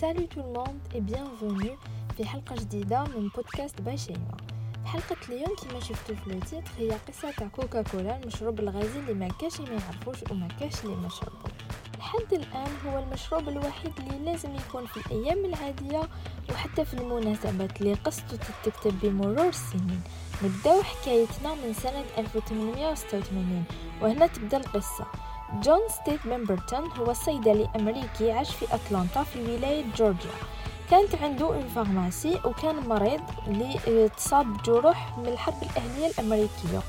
Salut tout le monde et bienvenue في حلقة جديدة من بودكاست by شيماء في حلقة اليوم كما شفتوا في ال titre هي قصة تاع كوكا كولا المشروب الغازي اللي ما كاش ما يعرفوش وما كاش اللي ما لحد الآن هو المشروب الوحيد اللي لازم يكون في الأيام العادية وحتى في المناسبات اللي قصته تكتب بمرور السنين. نبداو حكايتنا من سنة 1886 وهنا تبدأ القصة. جون ستيث بيمبرتون هو صيدلي أمريكي عاش في أتلانتا في ولاية جورجيا. كانت عنده une pharmacie وكان مريض اللي تصاب بجروح من الحرب الأهلية الأمريكية.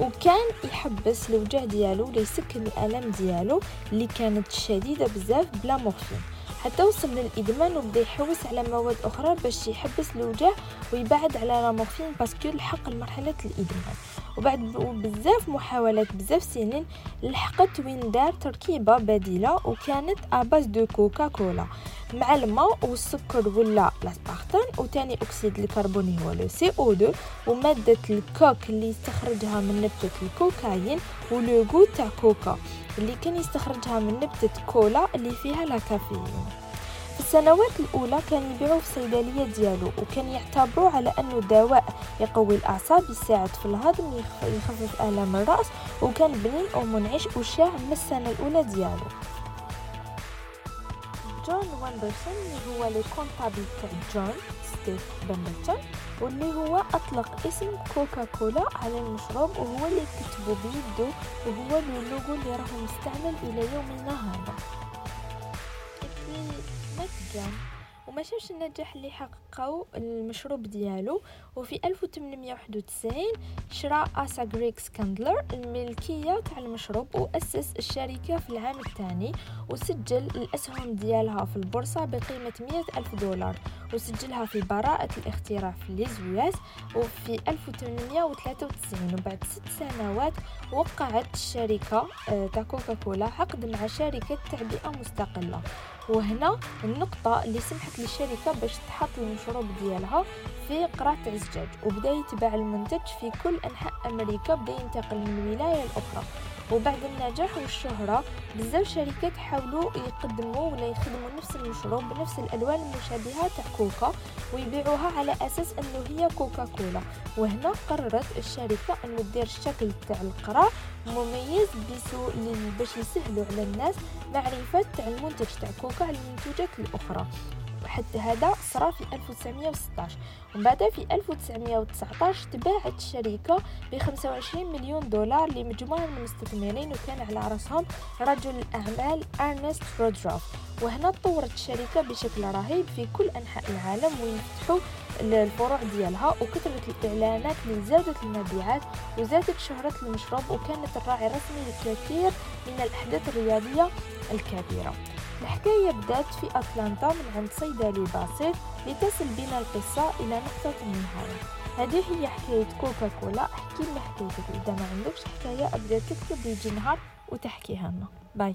وكان يحبس الوجع ديالو ليسكن الألم ديالو اللي كانت شديدة بزاف ب la morphine. حتى وصل للإدمان وبدا يحوس على مواد أخرى باش يحبس الوجع ويبعد على la morphine parce que لحق لمرحله الإدمان. وبعد بزاف محاولات بزاف سنين لحقت وين دار تركيبة بديلة وكانت à base de كوكا كولا مع الماء والسكر ولا l'aspartame وتاني أكسيد الكربوني هو le CO 2 ومادة الكوك اللي يستخرجها من نبتة الكوكايين و le goût تاع كوكا اللي كان يستخرجها من نبتة كولا اللي فيها la caféine. في السنوات الأولى كان يبيعوه في الصيدلية ديالو وكان يعتبروه على أنه دواء يقوي الأعصاب يساعد في الهضم يخفف آلام الرأس وكان بنين ومنعش وشاع من السنة الأولى ديالو. جون وامبرسون اللي هو le comptable تاع جون ستيث بامبرتون واللي هو أطلق اسم كوكا كولا على المشروب وهو اللي كتبه بيدو وهو اللوغو اللي راهو مستعمل إلى يومنا هذا جون وما شافش النجاح اللي حققه المشروب ديالو. وفي 1891 شرى آسا غريكس كاندلر الملكية تاع المشروب وأسس الشركة في العام الثاني وسجل الأسهم ديالها في البورصة بقيمة 100 ألف دولار وسجلها في براءة الاختراع في les USA وفي 1893 وبعد ست سنوات وقعت الشركة آه، تاع كوكا كولا عقد مع شركة تعبئة مستقلة. وهنا النقطة اللي سمحت للشركة باش تحط المشروب ديالها في قرع تاع الزجاج وبدا يتباع المنتج في كل أنحاء أمريكا بدأ ينتقل من ولاية لأخرى وبعد النجاح والشهرة بزاف شركات حاولوا يقدموا ولا يخدموا نفس المشروب بنفس الألوان المشابهه تاع كوكا ويبيعوها على أساس أنه هي كوكا كولا وهنا قررت الشركة انه دير الشكل تاع القرع مميز بسو باش يسهلوا على الناس معرفة تاع المنتج تاع كوكا على المنتوجات الأخرى. حتى هذا صرا في 1916 ومن بعد في 1919 تباعت الشركة ب 25 مليون دولار لمجموعة من المستثمرين وكان على رأسهم رجل الأعمال أرنست رودروف. وهنا تطورت الشركة بشكل رهيب في كل أنحاء العالم وين فتحوا الفروع ديالها وكثرت الإعلانات اللي زادت المبيعات وزادت شهرة المشروب وكانت الراعي الرسمي لكثير من الأحداث الرياضية الكبيرة. الحكاية بدأت في أتلانتا من عند صيدلي بسيط لتصل بنا القصة إلى نقطة النهاية. هذه هي حكاية كوكا كولا احكي لنا حكايتك. إذا ما عندكش حكاية أبدأ تكتب لي نهار وتحكيها لنا. باي.